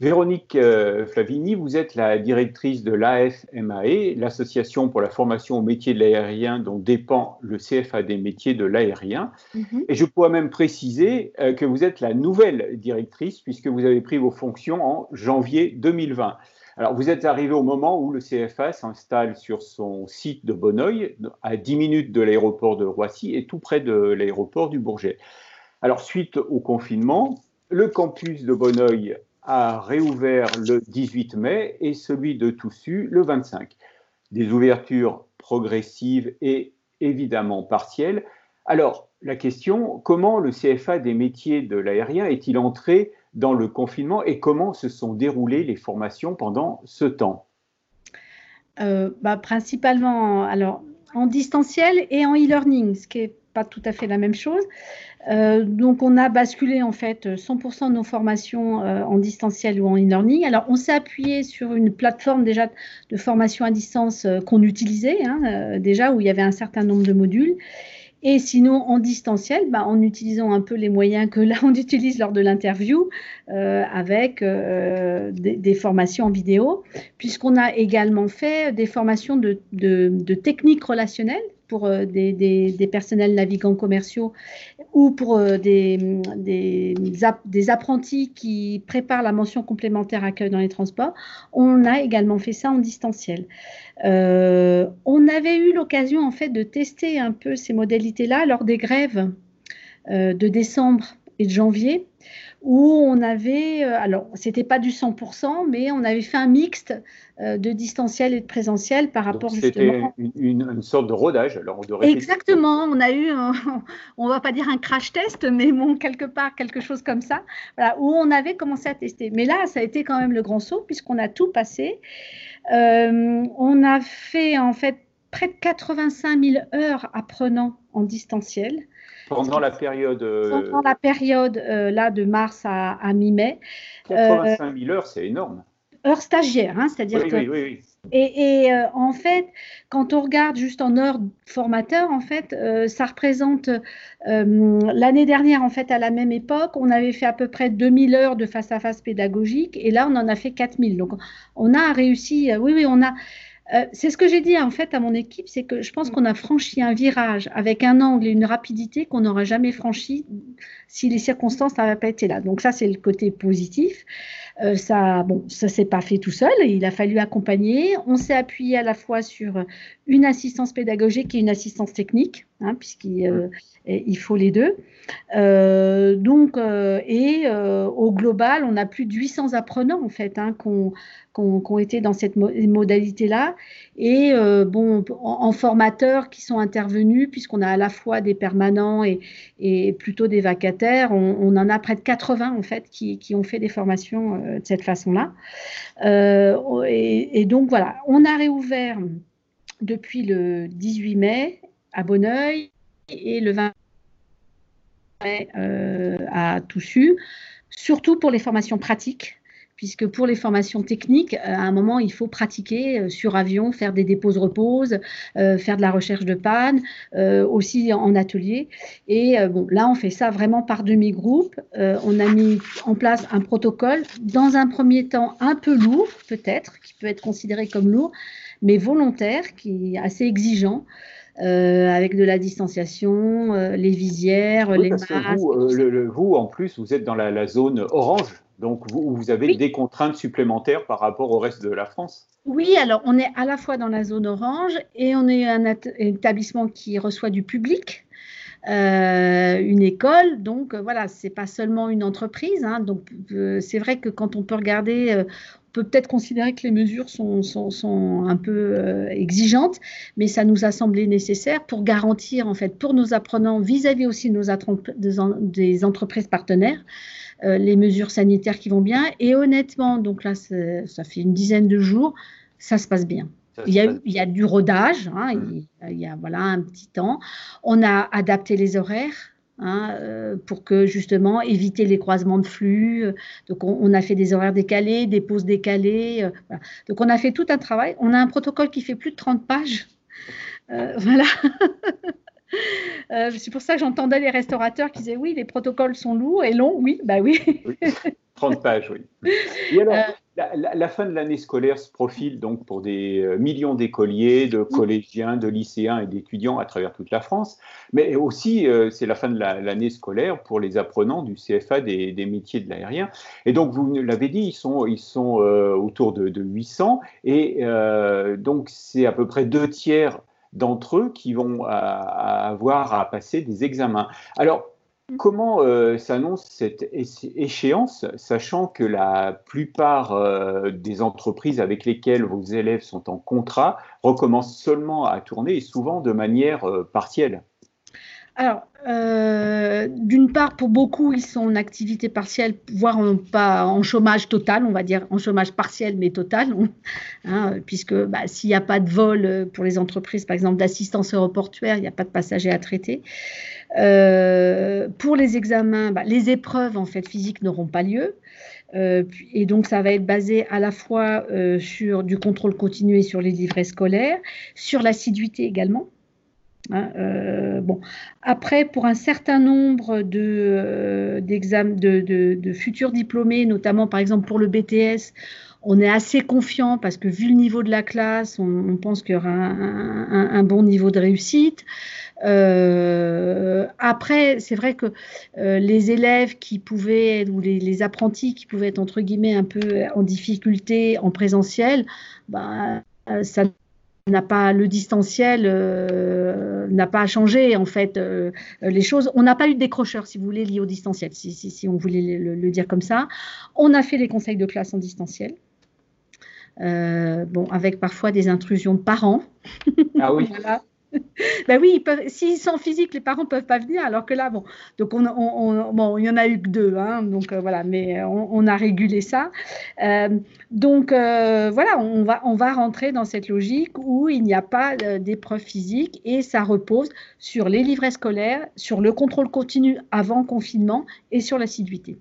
Véronique euh, Flavini, vous êtes la directrice de l'AFMAE, l'Association pour la formation au métier de l'aérien dont dépend le CFA des métiers de l'aérien. Mhm. Et je pourrais même préciser euh, que vous êtes la nouvelle directrice puisque vous avez pris vos fonctions en janvier 2020. Alors, vous êtes arrivé au moment où le CFA s'installe sur son site de Bonneuil, à 10 minutes de l'aéroport de Roissy et tout près de l'aéroport du Bourget. Alors, suite au confinement, le campus de Bonneuil a réouvert le 18 mai et celui de Toussus le 25. Des ouvertures progressives et évidemment partielles. Alors, la question, comment le CFA des métiers de l'aérien est-il entré dans le confinement et comment se sont déroulées les formations pendant ce temps? Euh, bah, Principalement alors, en distanciel et en e-learning, ce qui n'est tout à fait la même chose. Euh, donc, on a basculé en fait 100% de nos formations euh, en distanciel ou en e-learning. Alors, on s'est appuyé sur une plateforme déjà de formation à distance qu'on utilisait hein, déjà, où il y avait un certain nombre de modules. Et sinon, en distanciel, bah, en utilisant un peu les moyens que là, on utilise lors de l'interview, euh, avec euh, des, formations en vidéo, puisqu'on a également fait des formations de techniques relationnelles pour euh, des, personnels navigants commerciaux ou pour euh, des, des, apprentis qui préparent la mention complémentaire accueil dans les transports. On a également fait ça en distanciel. Euh, on avait eu l'occasion en fait de tester un peu ces modalités-là lors des grèves de décembre et de janvier où on avait, euh, alors c'était pas du 100%, mais on avait fait un mixte euh, de distanciel et de présentiel par rapport justement. C'était une, une, sorte de rodage, alors de Exactement, on a eu, on va pas dire un crash test, mais bon, quelque part, quelque chose comme ça, voilà, où on avait commencé à tester. Mais là, ça a été quand même le grand saut, puisqu'on a tout passé. Euh, on a fait en fait près de 85 000 heures apprenant en distanciel. Pendant la période. Euh, Pendant la période euh, là de mars à, mi-mai. 85 000 heures, c'est énorme. Heures stagiaires, hein, c'est-à-dire oui, que. Oui, oui, et, euh, en fait, quand on regarde juste en heures formateur, en fait, ça représente l'année dernière, en fait, à la même époque, on avait fait à peu près 2000 heures de face-à-face pédagogique, et là, on en a fait 4000. Donc, on a réussi. oui, oui, on a. Euh, c'est ce que j'ai dit en fait à mon équipe, c'est que je pense qu'on a franchi un virage avec un angle et une rapidité qu'on n'aurait jamais franchi si les circonstances n'avaient pas été là. Donc ça, c'est le côté positif. Euh, ça, bon, ça s'est pas fait tout seul. Il a fallu accompagner. On s'est appuyé à la fois sur une assistance pédagogique et une assistance technique, hein, puisqu'il euh, il faut les deux. Euh, donc, et au global, on a plus de 800 apprenants en fait hein, qui ont été dans cette modalité-là. Et bon, en, formateurs qui sont intervenus, puisqu'on a à la fois des permanents et, et plutôt des vacataires, on, on, en a près de 80 en fait qui, qui ont fait des formations de cette façon-là. Euh, et, donc voilà, on a réouvert depuis le 18 mai à Bonneuil et le 20 mai euh, à Toussus, surtout pour les formations pratiques puisque pour les formations techniques, euh, à un moment, il faut pratiquer euh, sur avion, faire des déposes-reposes, euh, faire de la recherche de panne, aussi en atelier. Et bon, là, on fait ça vraiment par demi-groupe. on a mis en place un protocole, dans un premier temps un peu lourd, peut-être, qui peut être considéré comme lourd, mais volontaire, qui est assez exigeant. avec de la distanciation, les visières, les masques. Vous, vous, en plus, vous êtes dans la, la zone orange donc, vous, vous avez des contraintes supplémentaires par rapport au reste de la France? Oui, alors on est à la fois dans la zone orange et on est un établissement qui reçoit du public. Euh, une école, donc euh, voilà, c'est pas seulement une entreprise. Hein, donc euh, c'est vrai que quand on peut regarder, peut peut-être considérer que les mesures sont, sont, un peu exigeantes, mais ça nous a semblé nécessaire pour garantir en fait pour nos apprenants vis-à-vis aussi de nos des entreprises partenaires euh, les mesures sanitaires qui vont bien. Et honnêtement, donc là, ça fait une dizaine de jours, ça se passe bien. il, y a, il y, a, du rodage, hein, mmh. il, y a voilà un petit temps. On a adapté les horaires. Hein, euh, pour que justement éviter les croisements de flux. Donc on, a fait des horaires décalés, des pauses décalées. Euh, Donc on a fait tout un travail. On a un protocole qui fait plus de 30 pages. voilà. Euh, c'est pour ça que j'entendais les restaurateurs qui disaient oui, les protocoles sont lourds et longs. Oui, bah oui. 30 pages, oui. Et alors, euh. la, fin de l'année scolaire se profile donc pour des euh, millions d'écoliers, de collégiens, de lycéens et d'étudiants à travers toute la France, mais aussi c'est la fin de l'année scolaire pour les apprenants du CFA des, métiers de l'aérien. Et donc, vous l'avez dit, ils sont, ils sont autour de, de 800 et donc c'est à peu près deux tiers d'entre eux qui vont avoir à passer des examens. Alors, comment euh, s'annonce cette échéance, sachant que la plupart euh, des entreprises avec lesquelles vos élèves sont en contrat recommencent seulement à tourner et souvent de manière euh, partielle? Alors, euh, d'une part, pour beaucoup, ils sont en activité partielle, voire en, pas en chômage total, on va dire en chômage partiel mais total, hein, puisque bah, s'il n'y a pas de vol euh, pour les entreprises, par exemple d'assistance aéroportuaire, il n'y a pas de passagers à traiter. Euh, pour les examens, bah, les épreuves en fait physiques n'auront pas lieu. et donc, ça va être basé à la fois sur du contrôle continu et sur les livrets scolaires, sur l'assiduité également. Hein, euh, bon. Après, pour un certain nombre de, euh, de, de, futurs diplômés, notamment par exemple pour le BTS, on est assez confiant parce que vu le niveau de la classe, on, pense qu'il y aura un, bon niveau de réussite. Euh, après, c'est vrai que les élèves qui pouvaient ou les, apprentis qui pouvaient être entre guillemets un peu en difficulté en présentiel, bah, ça n'a pas le distanciel euh, n'a pas changé en fait euh, les choses. On n'a pas eu de décrocheur, si vous voulez, lié au distanciel, si, si, on voulait le, dire comme ça. On a fait les conseils de classe en distanciel. Euh, bon, avec parfois des intrusions de parents. Ah oui. ben oui, s'ils sont physiques, les parents peuvent pas venir, alors que là, bon, donc on, il y en a eu que deux, hein, donc euh, voilà, mais on, a régulé ça. Euh, donc euh, voilà, on va, on va rentrer dans cette logique où il n'y a pas d'épreuve physique et ça repose sur les livrets scolaires, sur le contrôle continu avant confinement et sur l'assiduité.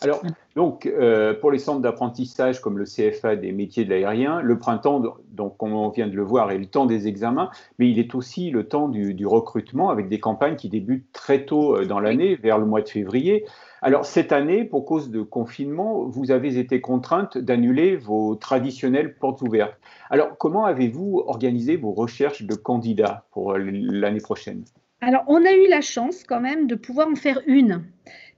Alors, donc, euh, pour les centres d'apprentissage comme le CFA des métiers de l'aérien, le printemps, donc, comme on vient de le voir, est le temps des examens, mais il est aussi le temps du, recrutement avec des campagnes qui débutent très tôt euh, dans l'année, vers le mois de février. Alors, cette année, pour cause de confinement, vous avez été contrainte d'annuler vos traditionnelles portes ouvertes. Alors, comment avez-vous organisé vos recherches de candidats pour l'année prochaine? Alors, on a eu la chance quand même de pouvoir en faire une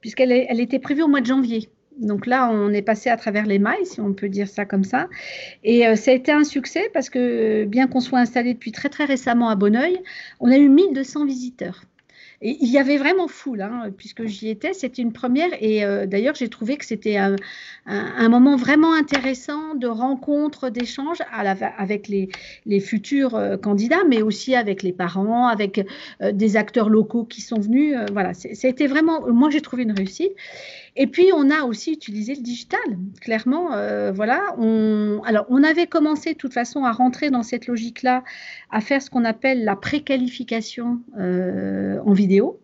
puisqu'elle elle était prévue au mois de janvier. Donc là, on est passé à travers les mailles, si on peut dire ça comme ça. Et euh, ça a été un succès parce que bien qu'on soit installé depuis très très récemment à Bonneuil, on a eu 1200 visiteurs. Il y avait vraiment foule, hein, puisque j'y étais, c'était une première. Et euh, d'ailleurs, j'ai trouvé que c'était un, moment vraiment intéressant de rencontre, d'échange avec les, futurs euh, candidats, mais aussi avec les parents, avec des acteurs locaux qui sont venus. voilà, c'était vraiment, moi j'ai trouvé une réussite. Et puis, on a aussi utilisé le digital. Clairement, euh, voilà. On, alors, on avait commencé de toute façon à rentrer dans cette logique-là, à faire ce qu'on appelle la préqualification euh, en vidéo.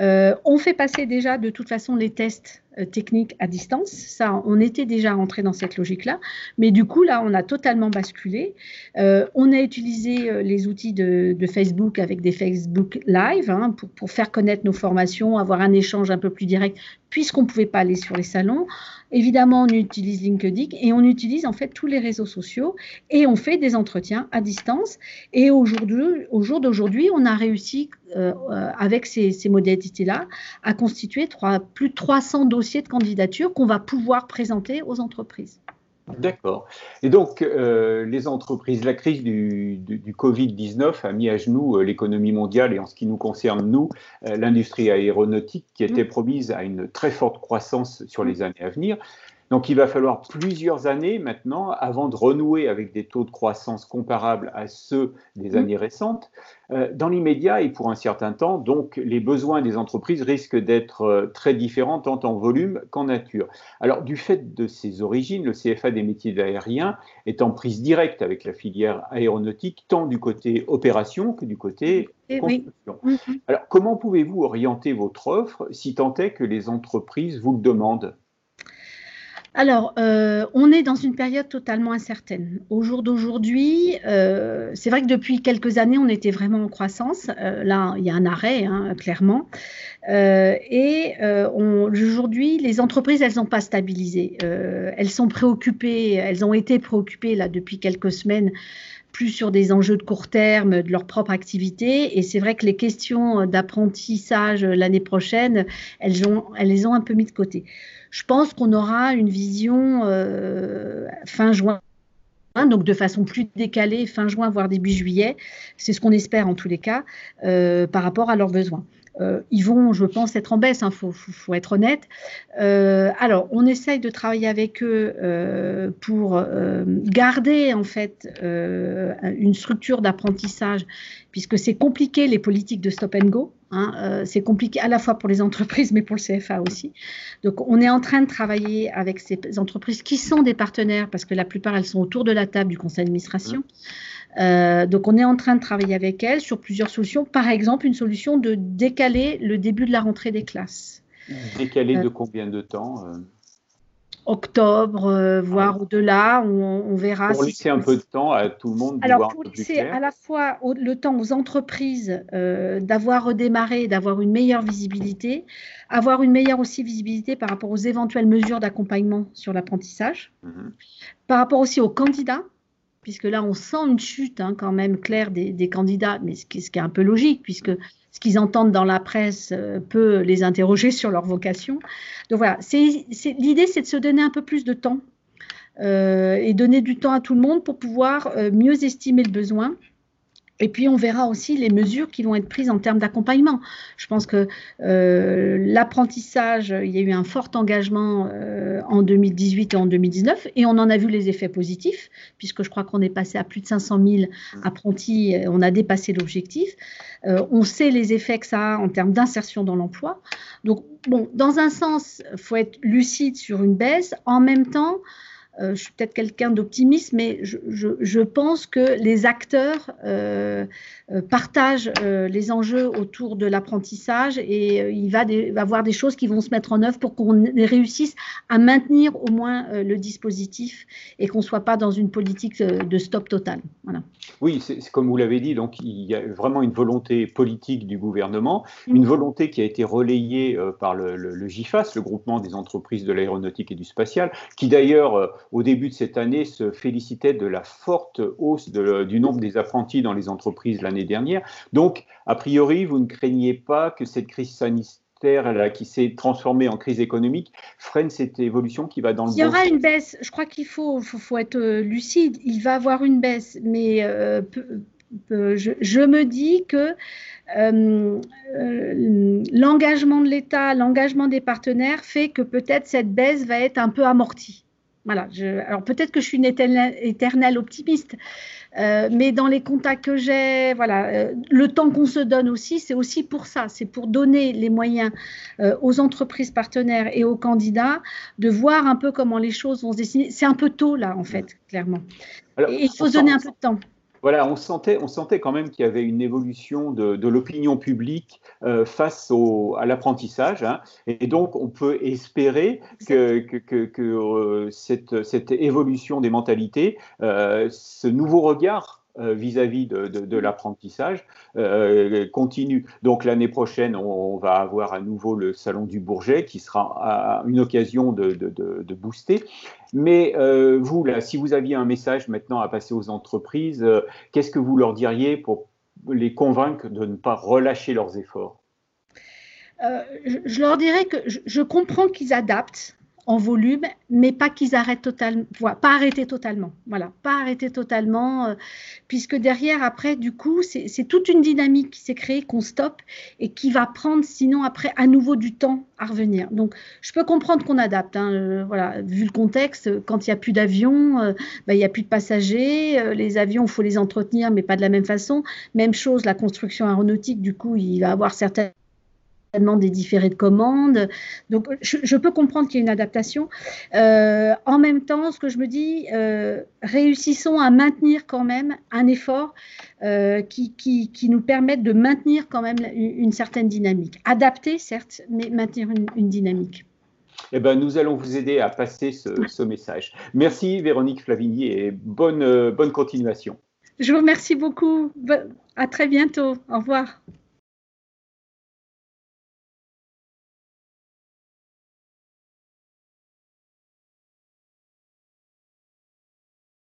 Euh, on fait passer déjà de toute façon les tests euh, techniques à distance. Ça, on était déjà rentré dans cette logique-là. Mais du coup, là, on a totalement basculé. Euh, on a utilisé les outils de, Facebook avec des Facebook Live hein, pour, faire connaître nos formations, avoir un échange un peu plus direct, puisqu'on ne pouvait pas aller sur les salons. Évidemment, on utilise LinkedIn et on utilise en fait tous les réseaux sociaux et on fait des entretiens à distance. Et au jour d'aujourd'hui, on a réussi euh, euh, avec ces, modalités-là à constituer plus de 300 dossiers de candidature qu'on va pouvoir présenter aux entreprises. D'accord. Et donc, euh, les entreprises, la crise du, Covid-19 a mis à genoux l'économie mondiale et en ce qui nous concerne, nous, l'industrie aéronautique qui était mmh. promise à une très forte croissance sur les années à venir. Donc il va falloir plusieurs années maintenant avant de renouer avec des taux de croissance comparables à ceux des mmh. années récentes. Euh, dans l'immédiat et pour un certain temps, donc les besoins des entreprises risquent d'être euh, très différents tant en volume qu'en nature. Alors du fait de ses origines, le CFA des métiers aériens est en prise directe avec la filière aéronautique tant du côté opération que du côté construction. Mmh. Alors comment pouvez-vous orienter votre offre si tant est que les entreprises vous le demandent? Alors, euh, on est dans une période totalement incertaine. Au jour d'aujourd'hui, euh, c'est vrai que depuis quelques années, on était vraiment en croissance. Euh, là, il y a un arrêt, hein, clairement. et aujourd'hui, les entreprises, elles n'ont pas stabilisé. elles sont préoccupées, elles ont été préoccupées là depuis quelques semaines plus sur des enjeux de court terme de leur propre activité. Et c'est vrai que les questions d'apprentissage l'année prochaine, elles, ont, les ont un peu mis de côté. Je pense qu'on aura une vision euh, fin juin donc de façon plus décalée, fin juin, voire début juillet. C'est ce qu'on espère en tous les cas euh, par rapport à leurs besoins. Euh, ils vont, je pense, être en baisse, il hein, faut, être honnête. Euh, alors, on essaye de travailler avec eux euh, pour garder, en fait, une structure d'apprentissage, puisque c'est compliqué, les politiques de stop and go. Hein, c'est compliqué à la fois pour les entreprises, mais pour le CFA aussi. Donc, on est en train de travailler avec ces entreprises qui sont des partenaires, parce que la plupart, elles sont autour de la table du conseil d'administration. Euh, donc, on est en train de travailler avec elles sur plusieurs solutions. Par exemple, une solution de décaler le début de la rentrée des classes. Décaler de euh, combien de temps euh? Octobre, voire ah au-delà, on, verra. Pour laisser un peu de temps à tout le monde. Alors, pour laisser à la fois le temps aux entreprises d'avoir redémarré, d'avoir une meilleure visibilité, avoir une meilleure aussi visibilité par rapport aux éventuelles mesures d'accompagnement sur l'apprentissage, mhm. par rapport aussi aux candidats, puisque là, on sent une chute hein, quand même claire des, candidats, mais ce qui, est un peu logique, puisque ce qu'ils entendent dans la presse euh, peut les interroger sur leur vocation. Donc voilà, l'idée, c'est de se donner un peu plus de temps euh, et donner du temps à tout le monde pour pouvoir euh, mieux estimer le besoin et puis, on verra aussi les mesures qui vont être prises en termes d'accompagnement. Je pense que euh, l'apprentissage, il y a eu un fort engagement euh, en 2018 et en 2019, et on en a vu les effets positifs, puisque je crois qu'on est passé à plus de 500 000 apprentis, on a dépassé l'objectif. Euh, on sait les effets que ça a en termes d'insertion dans l'emploi. Donc, bon, dans un sens, il faut être lucide sur une baisse. En même temps, euh, je suis peut-être quelqu'un d'optimiste, mais je, pense que les acteurs euh, euh, partagent les enjeux autour de l'apprentissage et il va, y avoir des choses qui vont se mettre en œuvre pour qu'on réussisse à maintenir au moins le dispositif et qu'on ne soit pas dans une politique de stop total. Oui, c'est comme vous l'avez dit, donc il y a vraiment une volonté politique du gouvernement, mm. une volonté qui a été relayée par le, le GIFAS, le groupement des entreprises de l'aéronautique et du spatial, qui d'ailleurs au début de cette année, se félicitait de la forte hausse du nombre des apprentis dans les entreprises l'année dernière. Donc, a priori, vous ne craignez pas que cette crise sanitaire là, qui s'est transformée en crise économique freine cette évolution qui va dans le Il y aura une baisse. Je crois qu'il faut, faut, être euh, lucide. Il va avoir une baisse, mais euh, je, me dis que euh, l'engagement de l'État, l'engagement des partenaires fait que peut-être cette baisse va être un peu amortie. Voilà, alors peut-être que je suis une éternelle, optimiste, euh, mais dans les contacts que j'ai, voilà, euh, le temps qu'on se donne aussi, c'est aussi pour ça, c'est pour donner les moyens euh, aux entreprises partenaires et aux candidats de voir un peu comment les choses vont se dessiner. C'est un peu tôt là, en fait, clairement. il faut se donner un peu de temps voilà, on sentait, quand même qu'il y avait une évolution de, l'opinion publique euh, face à l'apprentissage. Hein. et donc, on peut espérer que, euh, cette, cette, évolution des mentalités, euh, ce nouveau regard euh, vis-à-vis de, l'apprentissage euh, continue. Donc l'année prochaine, on, va avoir à nouveau le Salon du Bourget qui sera une occasion de, booster. Mais euh, vous, si vous aviez un message maintenant à passer aux entreprises, qu'est-ce que vous leur diriez pour les convaincre de ne pas relâcher leurs efforts? Je, leur dirais que je comprends qu'ils adaptent en volume, mais pas qu'ils arrêtent totalement, pas arrêter totalement, voilà, pas arrêter totalement, euh, puisque derrière, après, du coup, c'est toute une dynamique qui s'est créée, qu'on stoppe et qui va prendre, sinon, après, à nouveau du temps à revenir. Donc, je peux comprendre qu'on adapte, hein, euh, voilà, vu le contexte, quand il n'y a plus d'avions, euh, bah, il n'y a plus de passagers, les avions, il faut les entretenir, mais pas de la même façon. Même chose, la construction aéronautique, du coup, il va avoir certaines des différés de commandes. Donc, je, peux comprendre qu'il y ait une adaptation. Euh, en même temps, ce que je me dis, euh, réussissons à maintenir quand même un effort euh, qui, qui, nous permette de maintenir quand même une, certaine dynamique. Adapter, certes, mais maintenir une, dynamique. eh ben, nous allons vous aider à passer ce, message. Merci Véronique Flavigny et bonne, bonne continuation. Je vous remercie beaucoup. À très bientôt. Au revoir.